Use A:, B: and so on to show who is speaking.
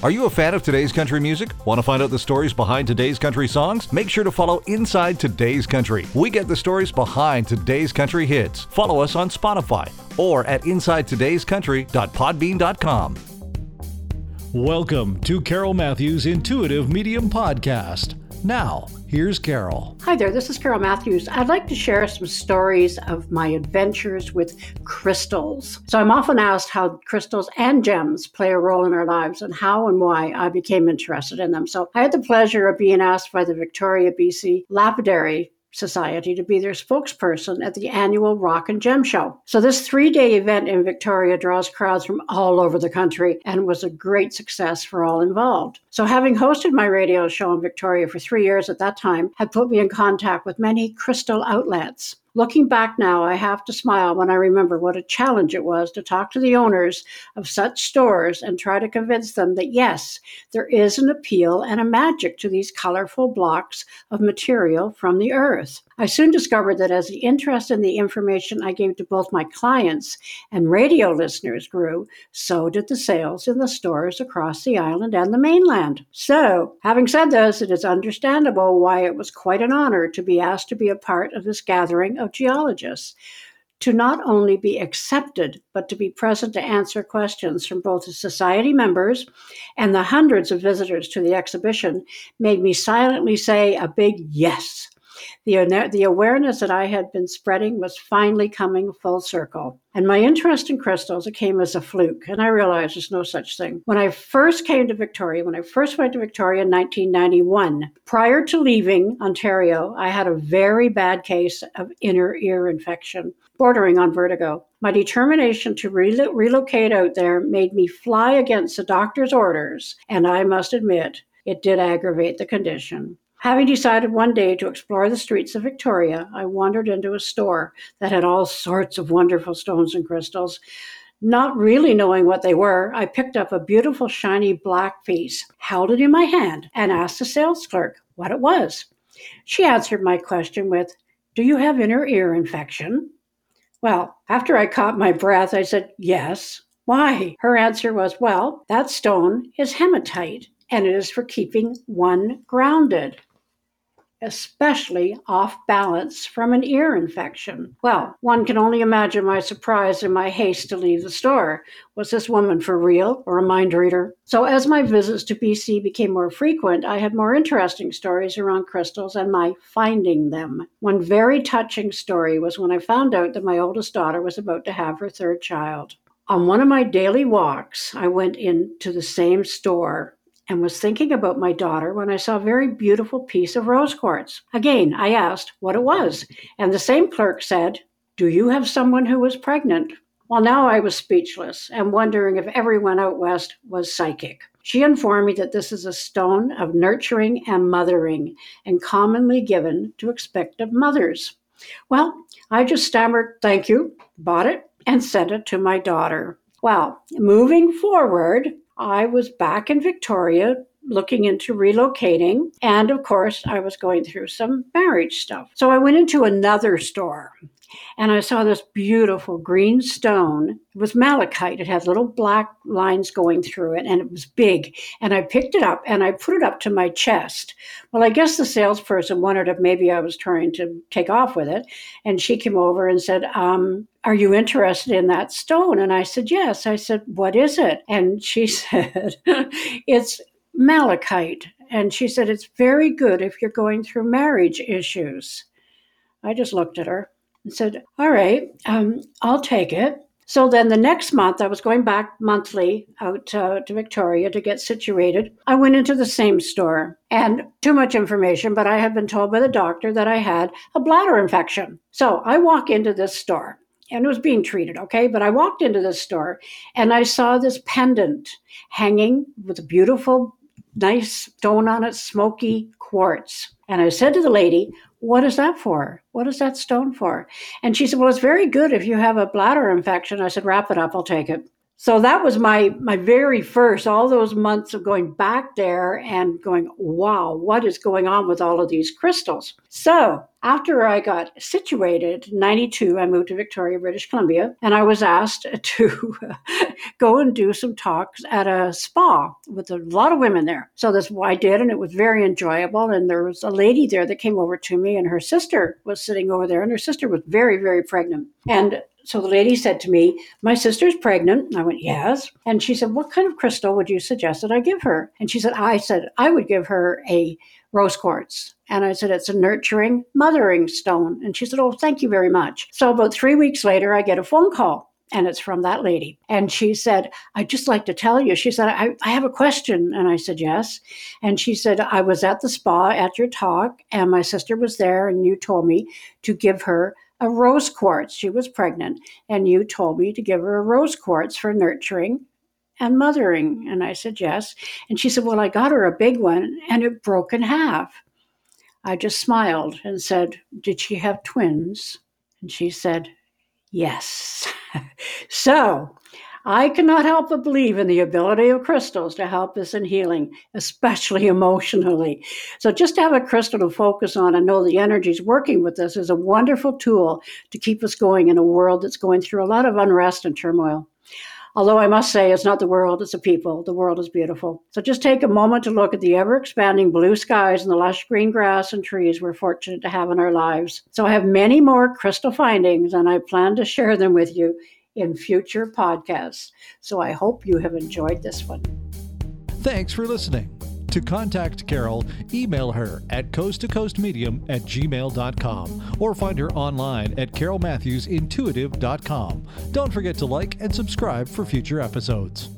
A: Are you a fan of today's country music? Want to find out the stories behind today's country songs? Make sure to follow Inside Today's Country. We get the stories behind today's country hits. Follow us on Spotify or at InsideToday'sCountry.podbean.com.
B: Welcome to Carol Matthews Intuitive Medium Podcast. Now, here's Carol.
C: Hi there, this is Carol Matthews. I'd like to share some stories of my adventures with crystals. So, I'm often asked how crystals and gems play a role in our lives and how and why I became interested in them. So, I had the pleasure of being asked by the Victoria, BC Lapidary Society to be their spokesperson at the annual Rock and Gem Show. So, this three day event in Victoria draws crowds from all over the country and was a great success for all involved. So, having hosted my radio show in Victoria for three years at that time had put me in contact with many crystal outlets. Looking back now, I have to smile when I remember what a challenge it was to talk to the owners of such stores and try to convince them that yes, there is an appeal and a magic to these colorful blocks of material from the earth. I soon discovered that as the interest in the information I gave to both my clients and radio listeners grew, so did the sales in the stores across the island and the mainland. So, having said this, it is understandable why it was quite an honor to be asked to be a part of this gathering of geologists to not only be accepted, but to be present to answer questions from both the society members and the hundreds of visitors to the exhibition made me silently say a big yes. The, the awareness that I had been spreading was finally coming full circle. And my interest in crystals, it came as a fluke. And I realized there's no such thing. When I first came to Victoria, when I first went to Victoria in 1991, prior to leaving Ontario, I had a very bad case of inner ear infection, bordering on vertigo. My determination to re- relocate out there made me fly against the doctor's orders. And I must admit, it did aggravate the condition. Having decided one day to explore the streets of Victoria, I wandered into a store that had all sorts of wonderful stones and crystals. Not really knowing what they were, I picked up a beautiful shiny black piece, held it in my hand, and asked the sales clerk what it was. She answered my question with, Do you have inner ear infection? Well, after I caught my breath, I said, Yes. Why? Her answer was, Well, that stone is hematite, and it is for keeping one grounded especially off balance from an ear infection. Well, one can only imagine my surprise and my haste to leave the store. Was this woman for real or a mind reader? So, as my visits to BC became more frequent, I had more interesting stories around crystals and my finding them. One very touching story was when I found out that my oldest daughter was about to have her third child. On one of my daily walks, I went into the same store and was thinking about my daughter when I saw a very beautiful piece of rose quartz. Again, I asked what it was, and the same clerk said, Do you have someone who is pregnant? Well, now I was speechless and wondering if everyone out west was psychic. She informed me that this is a stone of nurturing and mothering and commonly given to expectant mothers. Well, I just stammered, thank you, bought it, and sent it to my daughter. Well, moving forward, I was back in Victoria looking into relocating. And of course, I was going through some marriage stuff. So I went into another store and I saw this beautiful green stone. It was malachite. It had little black lines going through it and it was big. And I picked it up and I put it up to my chest. Well, I guess the salesperson wondered if maybe I was trying to take off with it. And she came over and said, um, are you interested in that stone? And I said, Yes. I said, What is it? And she said, It's malachite. And she said, It's very good if you're going through marriage issues. I just looked at her and said, All right, um, I'll take it. So then the next month, I was going back monthly out uh, to Victoria to get situated. I went into the same store and too much information, but I had been told by the doctor that I had a bladder infection. So I walk into this store and it was being treated, okay? But I walked into this store and I saw this pendant hanging with a beautiful, nice stone on it, smoky quartz. And I said to the lady, What is that for? What is that stone for? And she said, Well, it's very good if you have a bladder infection. I said, Wrap it up, I'll take it. So that was my my very first all those months of going back there and going wow what is going on with all of these crystals? So after i got situated 92 i moved to victoria british columbia and i was asked to go and do some talks at a spa with a lot of women there. So that's what i did and it was very enjoyable and there was a lady there that came over to me and her sister was sitting over there and her sister was very very pregnant. And so the lady said to me, My sister's pregnant. I went, Yes. And she said, What kind of crystal would you suggest that I give her? And she said, I said, I would give her a rose quartz. And I said, It's a nurturing, mothering stone. And she said, Oh, thank you very much. So about three weeks later, I get a phone call and it's from that lady. And she said, I'd just like to tell you. She said, I, I, have a question. And I said, Yes. And she said, I was at the spa at your talk, and my sister was there, and you told me to give her a rose quartz. She was pregnant, and you told me to give her a rose quartz for nurturing and mothering. And I said, Yes. And she said, Well, I got her a big one, and it broke in half. I just smiled and said, Did she have twins? And she said, Yes. so I cannot help but believe in the ability of crystals to help us in healing, especially emotionally. So, just to have a crystal to focus on and know the energy is working with us is a wonderful tool to keep us going in a world that's going through a lot of unrest and turmoil. Although I must say, it's not the world, it's the people. The world is beautiful. So just take a moment to look at the ever expanding blue skies and the lush green grass and trees we're fortunate to have in our lives. So I have many more crystal findings, and I plan to share them with you in future podcasts. So I hope you have enjoyed this one.
B: Thanks for listening. To contact Carol, email her at coasttocoastmedium at gmail.com or find her online at carolmatthewsintuitive.com. Don't forget to like and subscribe for future episodes.